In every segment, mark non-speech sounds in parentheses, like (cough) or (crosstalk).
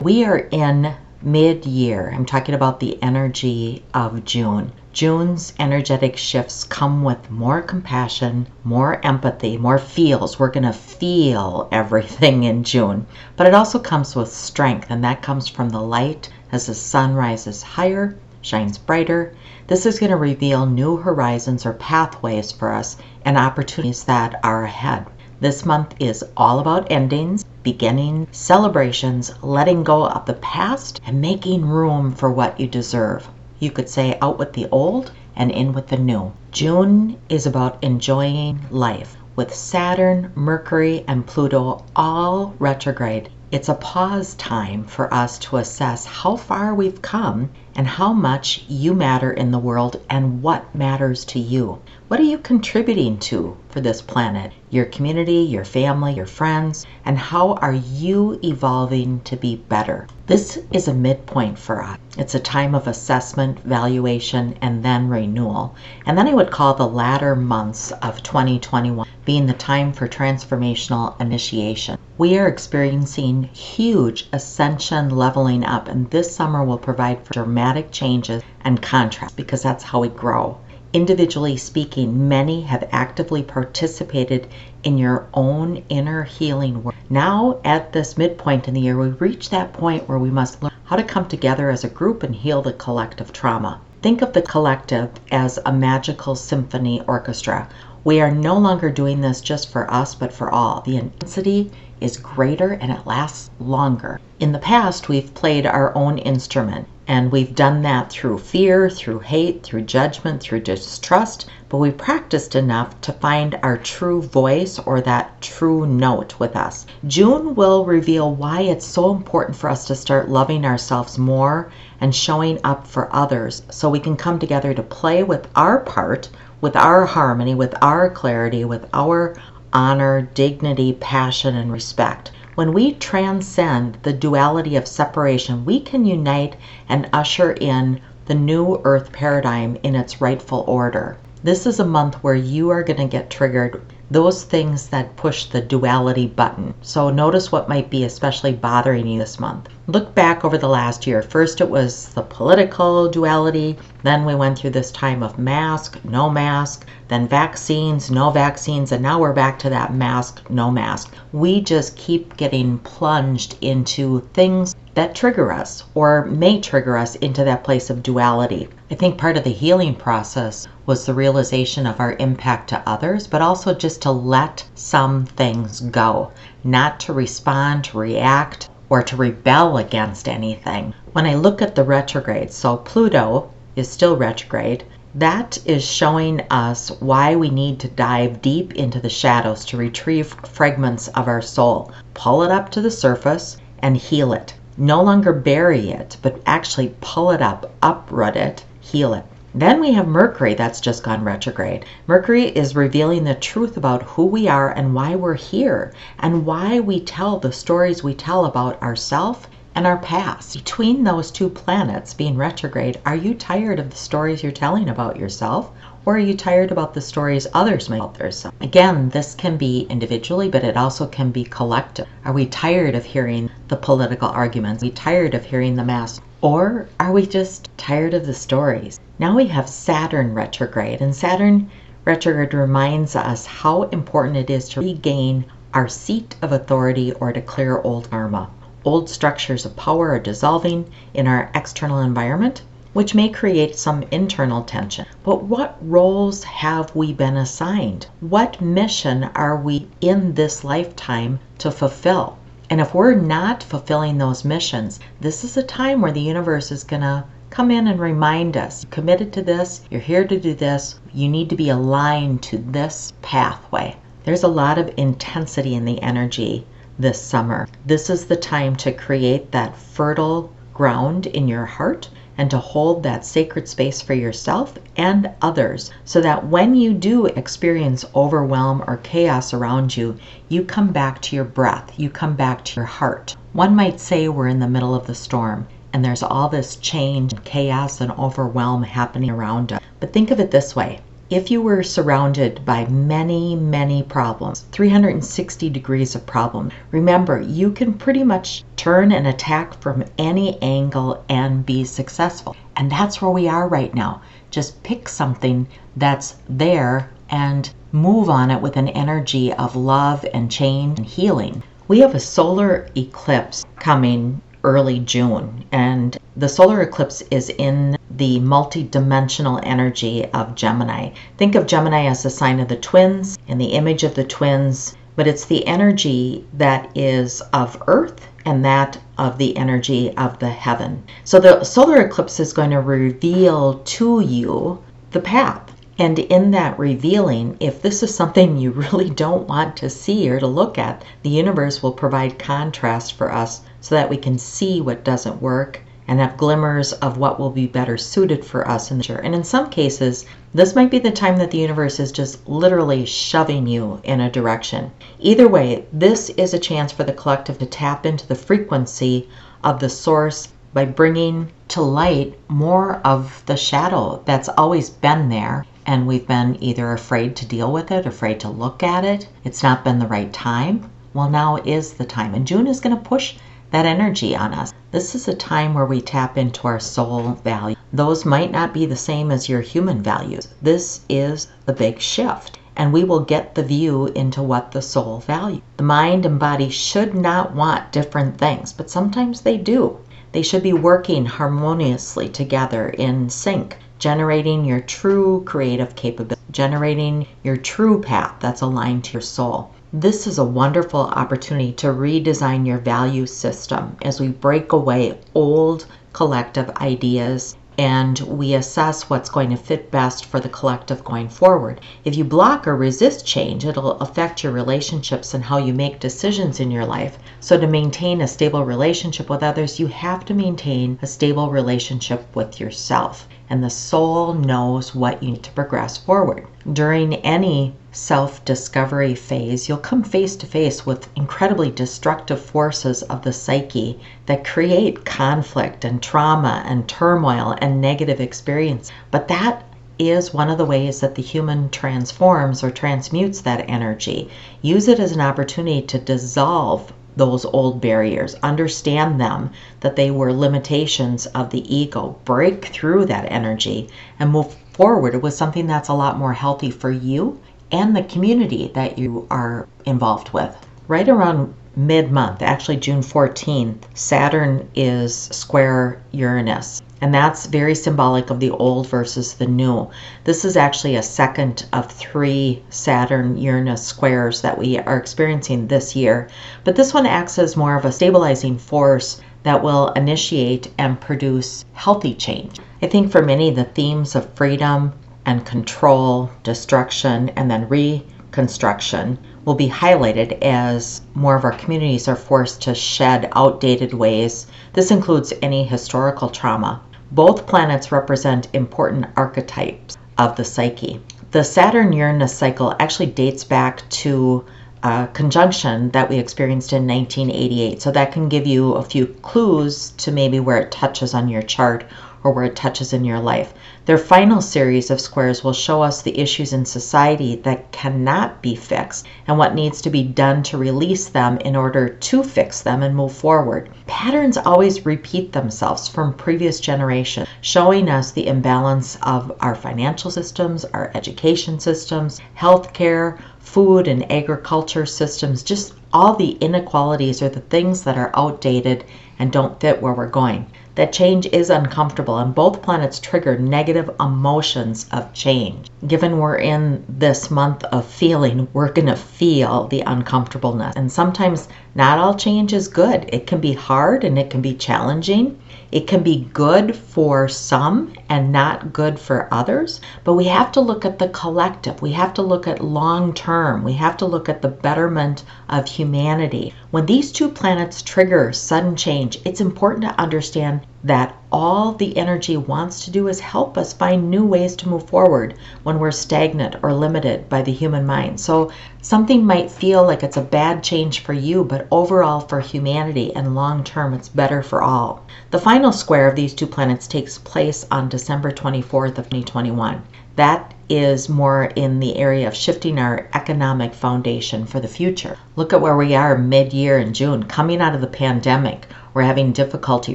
We are in mid year. I'm talking about the energy of June. June's energetic shifts come with more compassion, more empathy, more feels. We're going to feel (laughs) everything in June. But it also comes with strength, and that comes from the light as the sun rises higher, shines brighter. This is going to reveal new horizons or pathways for us and opportunities that are ahead. This month is all about endings, beginning, celebrations, letting go of the past, and making room for what you deserve. You could say out with the old and in with the new. June is about enjoying life with Saturn, Mercury, and Pluto all retrograde. It's a pause time for us to assess how far we've come and how much you matter in the world and what matters to you. What are you contributing to for this planet, your community, your family, your friends, and how are you evolving to be better? This is a midpoint for us. It's a time of assessment, valuation, and then renewal. And then I would call the latter months of 2021 being the time for transformational initiation. We are experiencing huge ascension leveling up, and this summer will provide for dramatic changes and contrast because that's how we grow. Individually speaking, many have actively participated in your own inner healing work. Now, at this midpoint in the year, we reach that point where we must learn how to come together as a group and heal the collective trauma. Think of the collective as a magical symphony orchestra. We are no longer doing this just for us, but for all. The intensity is greater and it lasts longer. In the past, we've played our own instrument and we've done that through fear, through hate, through judgment, through distrust, but we practiced enough to find our true voice or that true note with us. June will reveal why it's so important for us to start loving ourselves more and showing up for others so we can come together to play with our part, with our harmony, with our clarity, with our honor, dignity, passion, and respect. When we transcend the duality of separation, we can unite and usher in the new earth paradigm in its rightful order. This is a month where you are going to get triggered those things that push the duality button. So notice what might be especially bothering you this month. Look back over the last year. First, it was the political duality. Then we went through this time of mask, no mask, then vaccines, no vaccines, and now we're back to that mask, no mask. We just keep getting plunged into things that trigger us or may trigger us into that place of duality. I think part of the healing process was the realization of our impact to others, but also just to let some things go, not to respond, to react, or to rebel against anything. When I look at the retrograde, so Pluto is still retrograde, that is showing us why we need to dive deep into the shadows to retrieve fragments of our soul, pull it up to the surface, and heal it no longer bury it, but actually pull it up, uproot it, heal it. Then we have Mercury that's just gone retrograde. Mercury is revealing the truth about who we are and why we're here and why we tell the stories we tell about ourselves and our past. Between those two planets being retrograde, are you tired of the stories you're telling about yourself? Or are you tired about the stories others make about themselves? Again, this can be individually, but it also can be collective. Are we tired of hearing the political arguments? Are we tired of hearing the mass? Or are we just tired of the stories? Now we have Saturn retrograde, and Saturn retrograde reminds us how important it is to regain our seat of authority or to clear old karma. Old structures of power are dissolving in our external environment, which may create some internal tension. But what roles have we been assigned? What mission are we in this lifetime to fulfill? And if we're not fulfilling those missions, this is a time where the universe is going to come in and remind us you're committed to this, you're here to do this, you need to be aligned to this pathway. There's a lot of intensity in the energy this summer. This is the time to create that fertile ground in your heart and to hold that sacred space for yourself and others so that when you do experience overwhelm or chaos around you, you come back to your breath, you come back to your heart. One might say we're in the middle of the storm and there's all this change, chaos, and overwhelm happening around us. But think of it this way if you were surrounded by many, many problems, 360 degrees of problem, remember you can pretty much turn an attack from any angle and be successful. And that's where we are right now. Just pick something that's there and move on it with an energy of love and change and healing. We have a solar eclipse coming early June, and the solar eclipse is in the multi-dimensional energy of Gemini. Think of Gemini as the sign of the twins and the image of the twins, but it's the energy that is of Earth and that of the energy of the heaven. So the solar eclipse is going to reveal to you the path. And in that revealing, if this is something you (laughs) really don't want to see or to look at, the universe will provide contrast for us so that we can see what doesn't work and have glimmers of what will be better suited for us in the future. And in some cases, this might be the time that the universe is just literally shoving you in a direction. Either way, this is a chance for the collective to tap into the frequency of the source by bringing to light more of the shadow that's always been there. And we've been either afraid to deal with it, afraid to look at it. It's not been the right time. Well, now is the time. And June is going to push that energy on us. This is a time where we tap into our soul value. Those might not be the same as your human values. This is the big shift. And we will get the view into what the soul values. The mind and body should not want different things, but sometimes they do. They should be working harmoniously together in sync, generating your true creative capability, generating your true path that's aligned to your soul. This is a wonderful opportunity to redesign your value system as we break away old collective ideas and we assess what's going to fit best for the collective going forward. If you block or resist change, it'll affect your relationships and how you make decisions in your life. So, to maintain a stable relationship with others, you have to maintain a stable relationship with yourself. And the soul knows what you need to progress forward. During any self discovery phase, you'll come face to face with incredibly destructive forces of the psyche that create conflict and trauma and turmoil and negative experience. But that is one of the ways that the human transforms or transmutes that energy. Use it as an opportunity to dissolve those old barriers, understand them, that they were limitations of the ego, break through that energy, and move forward with something that's a lot more healthy for you and the community that you are involved with. Right around mid month, actually June 14th, Saturn is square Uranus. And that's very symbolic of the old versus the new. This is actually a second of three Saturn Uranus squares that we are experiencing this year. But this one acts as more of a stabilizing force that will initiate and produce healthy change. I think for many, the themes of freedom, and control, destruction, and then reconstruction will be highlighted as more of our communities are forced to shed outdated ways. This includes any historical trauma. Both planets represent important archetypes of the psyche. The Saturn Uranus cycle actually dates back to a conjunction that we experienced in 1988. So that can give you a few clues to maybe where it touches on your chart or where it touches in your life. Their final series of squares will show us the issues in society that cannot be fixed and what needs to be done to release them in order to fix them and move forward. Patterns always repeat themselves from previous generations, showing us the imbalance of our financial systems, our education systems, healthcare, food and agriculture systems, just all the inequalities are the things that are outdated and don't fit where we're going that change is uncomfortable and both planets trigger negative emotions of change. Given we're in this month of feeling, we're going to feel the uncomfortableness. And sometimes not all change is good. It can be hard and it can be challenging. It can be good for some and not good for others, but we have to look at the collective. We have to look at long term. We have to look at the betterment of humanity. When these two planets trigger sudden change, it's important to understand that all the energy wants to do is help us find new ways to move forward when we're stagnant or limited by the human mind. So, something might feel like it's a bad change for you, but overall for humanity and long term, it's better for all. The final square of these two planets takes place on December 24th of 2021. That is more in the area of shifting our economic foundation for the future. Look at where we are mid year in June, coming out of the pandemic. We're having difficulty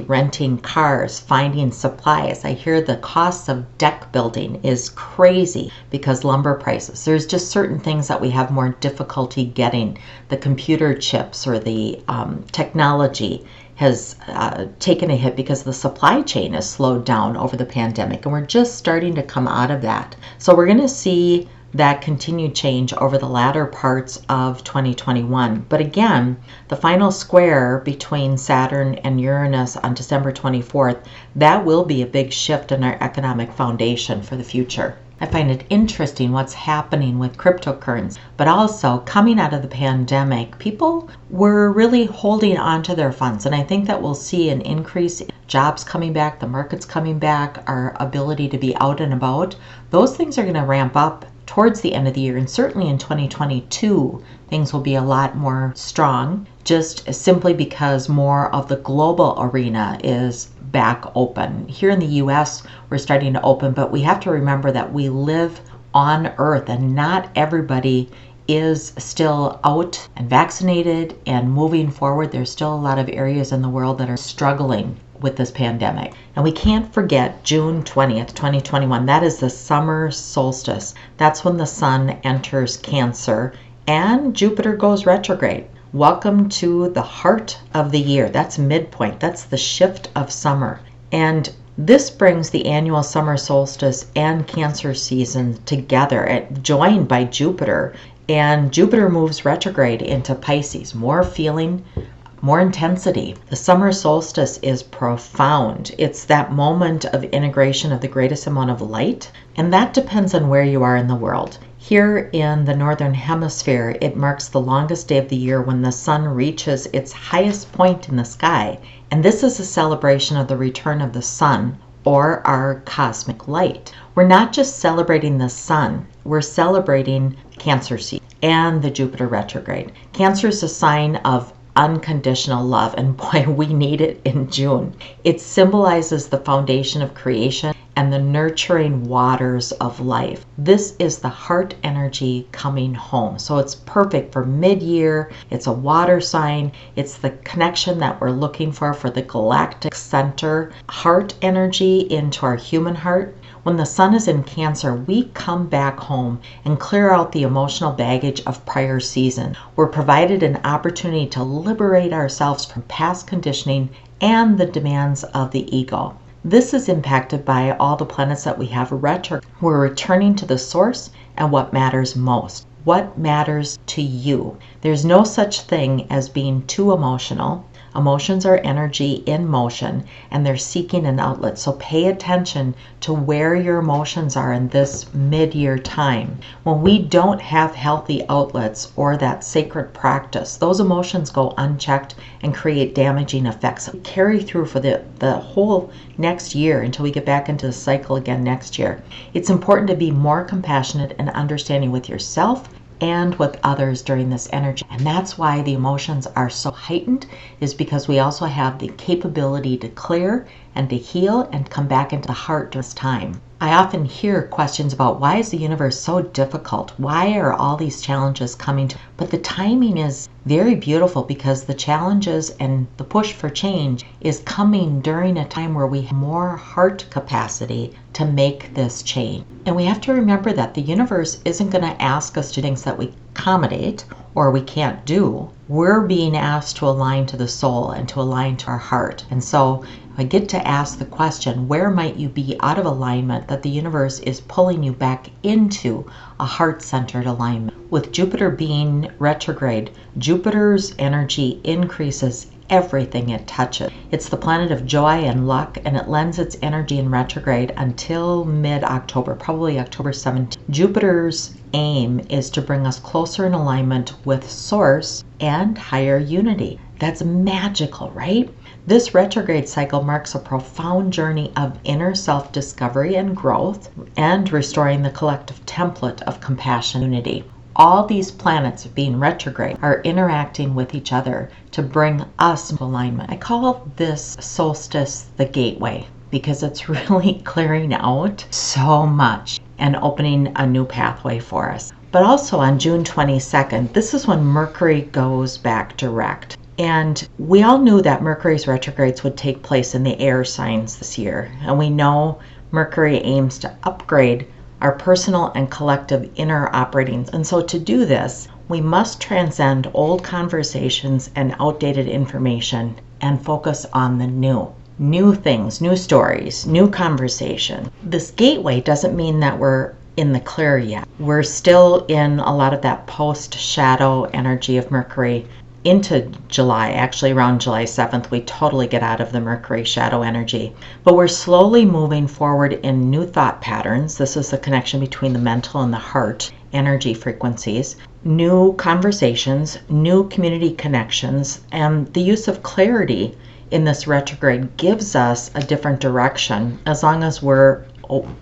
renting cars, finding supplies. I hear the cost of deck building is crazy because lumber prices. There's just certain things that we have more difficulty getting. The computer chips or the um, technology has uh, taken a hit because the supply chain has slowed down over the pandemic, and we're just starting to come out of that. So we're going to see that continued change over the latter parts of 2021. But again, the final square between Saturn and Uranus on December 24th, that will be a big shift in our economic foundation for the future. I find it interesting what's happening with cryptocurrency, but also coming out of the pandemic, people were really holding on to their funds. And I think that we'll see an increase in jobs coming back, the markets coming back, our ability to be out and about. Those things are going to ramp up towards the end of the year. And certainly in 2022, things will be a lot more strong, just simply because more of the global arena is back open. Here in the US, we're starting to open, but we have to remember that we live on earth and not everybody is still out and vaccinated and moving forward. There's still a lot of areas in the world that are struggling with this pandemic. And we can't forget June 20th, 2021. That is the summer solstice. That's when the sun enters Cancer and Jupiter goes retrograde. Welcome to the heart of the year. That's midpoint. That's the shift of summer. And this brings the annual summer solstice and Cancer season together, joined by Jupiter. And Jupiter moves retrograde into Pisces, more feeling, more intensity. The summer solstice is profound. It's that moment of integration of the greatest amount of light, and that depends on where you are in the world. Here in the Northern Hemisphere, it marks the longest day of the year when the sun reaches its highest point in the sky, and this is a celebration of the return of the sun or our cosmic light. We're not just celebrating the sun, we're celebrating Cancer season and the Jupiter retrograde. Cancer is a sign of unconditional love, and (laughs) boy, we need it in June. It symbolizes the foundation of creation and the nurturing waters of life. This is the heart energy coming home. So it's perfect for mid year. It's a water sign. It's the connection that we're looking for for the galactic center heart energy into our human heart. When the sun is in Cancer, we come back home and clear out the emotional baggage of prior season. We're provided an opportunity to liberate ourselves from past conditioning and the demands of the ego. This is impacted by all the planets that we have retro. We're returning to the source and what matters most. What matters to you? There's no such thing as being too emotional Emotions are energy in motion and they're seeking an outlet. So pay attention to where your emotions are in this mid year time. When we don't have healthy outlets or that sacred practice, those emotions go unchecked and create damaging effects. Carry through for the, the whole next year until we get back into the cycle again next year. It's important to be more compassionate and understanding with yourself and with others during this energy. And that's why the emotions are so heightened is because we also have the capability to clear and to heal and come back into the heart this time. I often hear questions about why is the universe so difficult? Why are all these challenges coming to but the timing is very beautiful because the challenges and the push for change is coming during a time where we have more heart capacity to make this change. And we have to remember that the universe isn't going to ask us to things that we accommodate or we can't do, we're being asked to align to the soul and to align to our heart. And so I get to ask the question where might you be out of alignment that the universe is pulling you back into a heart centered alignment? With Jupiter being retrograde, Jupiter's energy increases everything it touches. It's the planet of joy and luck, and it lends its energy in retrograde until mid October, probably October 17th. Jupiter's aim is to bring us closer in alignment with Source and higher unity. That's magical, right? This retrograde cycle marks a profound journey of inner self discovery and growth and restoring the collective template of compassion and unity all these planets being retrograde are interacting with each other to bring us alignment. I call this solstice the gateway because it's (laughs) really clearing out so much and opening a new pathway for us. But also on June 22nd, this is when Mercury goes back direct. And we all knew that Mercury's retrogrades would take place in the air signs this year. And we know Mercury aims to upgrade our personal and collective inner operating. And so to do this, we must transcend old conversations and outdated information and focus on the new. New things, new stories, new conversation. This gateway doesn't mean that we're in the clear yet. We're still in a lot of that post shadow energy of Mercury into July, actually around July 7th, we totally get out of the Mercury shadow energy. But we're slowly moving forward in new thought patterns. This is the connection between the mental and the heart energy frequencies, new conversations, new community connections, and the use of clarity in this retrograde gives us a different direction as long as we're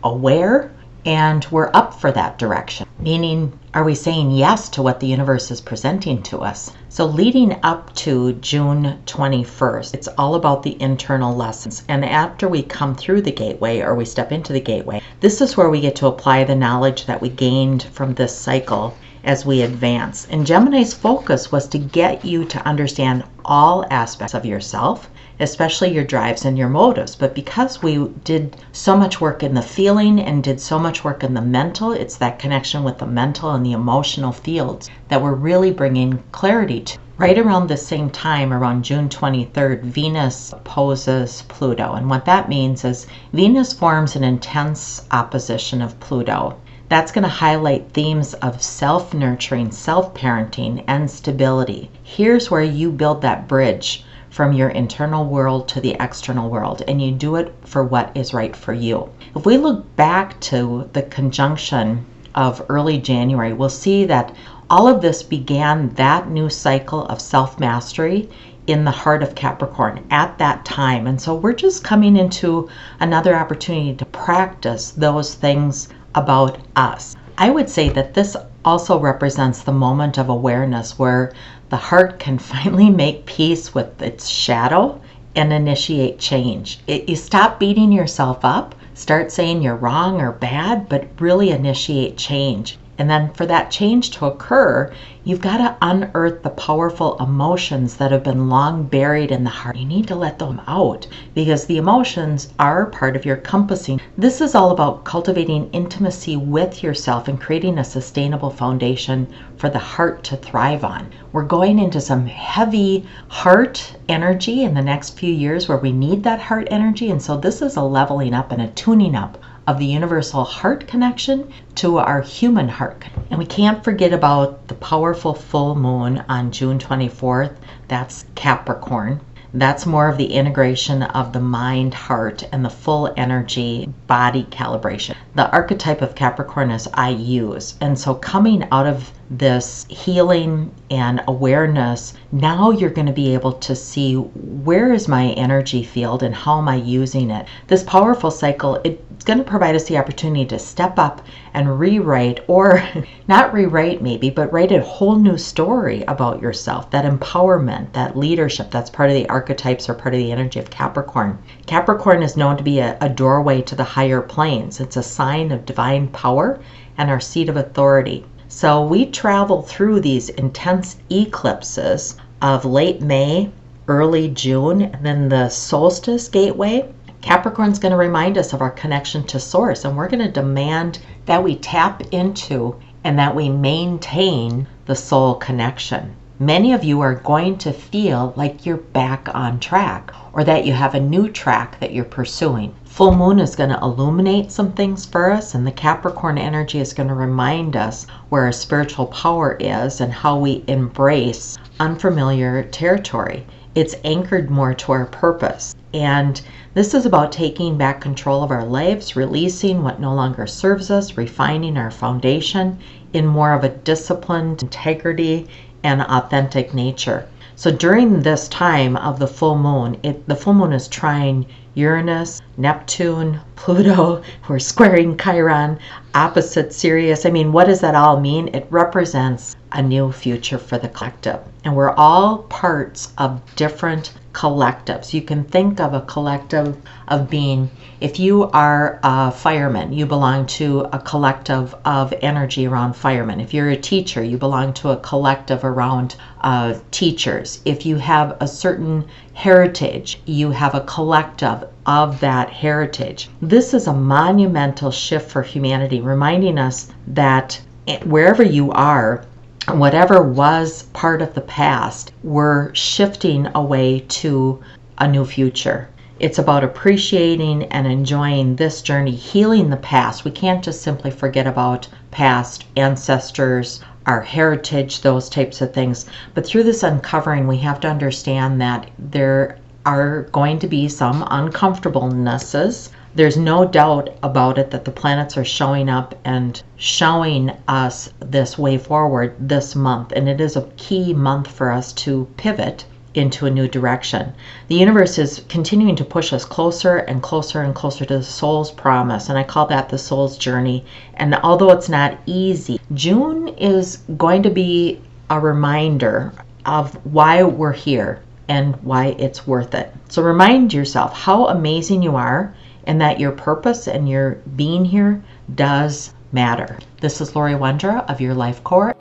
aware and we're up for that direction. Meaning, are we saying yes to what the universe is presenting to us? So, leading up to June 21st, it's all about the internal lessons. And after we come through the gateway or we step into the gateway, this is where we get to apply the knowledge that we gained from this cycle as we advance. And Gemini's focus was to get you to understand all aspects of yourself especially your drives and your motives. But because we did so much work in the feeling and did so much work in the mental, it's that connection with the mental and the emotional fields that we're really bringing clarity to. Right around the same time, around June 23rd, Venus opposes Pluto. And what that means is Venus forms an intense opposition of Pluto. That's going to highlight themes of self nurturing, self parenting, and stability. Here's where you build that bridge from your internal world to the external world, and you do it for what is right for you. If we look back to the conjunction of early January, we'll see that all of this began that new cycle of self mastery in the heart of Capricorn at that time. And so we're just coming into another opportunity to practice those things about us. I would say that this also represents the moment of awareness where the heart can finally make peace with its shadow and initiate change. It, you stop beating yourself up, start saying you're wrong or bad, but really initiate change. And then for that change to occur, you've got to unearth the powerful emotions that have been long buried in the heart. You need to let them out because the emotions are part of your compassing. This is all about cultivating intimacy with yourself and creating a sustainable foundation for the heart to thrive on. We're going into some heavy heart energy in the next few years where we need that heart energy. And so this is a leveling up and a tuning up of the universal heart connection to our human heart. And we can't forget about the powerful full moon on June 24th. That's Capricorn. That's more of the integration of the mind, heart, and the full energy body calibration. The archetype of Capricorn is I use. And so coming out of this healing and awareness, now you're going to be able to see where is my energy field and how am I using it. This powerful cycle, it's going to provide us the opportunity to step up and rewrite, or (laughs) not rewrite maybe, but write a whole new story about yourself. That empowerment, that leadership, that's part of the archetypes or part of the energy of Capricorn. Capricorn is known to be a, a doorway to the higher planes, it's a sign of divine power and our seat of authority. So we travel through these intense eclipses of late May, early June, and then the solstice gateway. Capricorn's going to remind us of our connection to Source, and we're going to demand that we tap into and that we maintain the soul connection. Many of you are going to feel like you're back on track or that you have a new track that you're pursuing. Full moon is going to illuminate some things for us, and the Capricorn energy is going to remind us where our spiritual power is and how we embrace unfamiliar territory. It's anchored more to our purpose. And this is about taking back control of our lives, releasing what no longer serves us, refining our foundation in more of a disciplined integrity and authentic nature. So during this time of the full moon, it, the full moon is trine Uranus, Neptune, (laughs) Pluto, we're squaring Chiron, opposite Sirius. I mean, what does that all mean? It represents a new future for the collective. And we're all parts of different collectives. You can think of a collective of being, if you are a fireman, you belong to a collective of energy around firemen. If you're a teacher, you belong to a collective around uh, teachers. If you have a certain heritage, you have a collective of that heritage. This is a monumental shift for humanity, reminding us that wherever you are, whatever was part of the past, we're shifting away to a new future. It's about appreciating and enjoying this journey, healing the past. We can't just simply forget about past ancestors, our heritage, those types of things. But through this uncovering, we have to understand that there are going to be some uncomfortablenesses there's no doubt about it that the planets are showing up and showing us this way forward this month. And it is a key month for us to pivot into a new direction. The universe is continuing to push us closer and closer and closer to the soul's promise, and I call that the soul's journey. And although it's not easy, June is going to be a reminder of why we're here and why it's worth it. So remind yourself how amazing you are and that your purpose and your being here does matter. This is Lori Wondra of Your Life Core.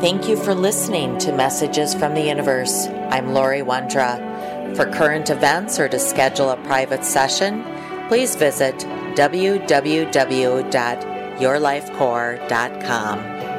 Thank you for listening to Messages from the Universe. I'm Lori Wondra. For current events or to schedule a private session, please visit www.yourlifecore.com.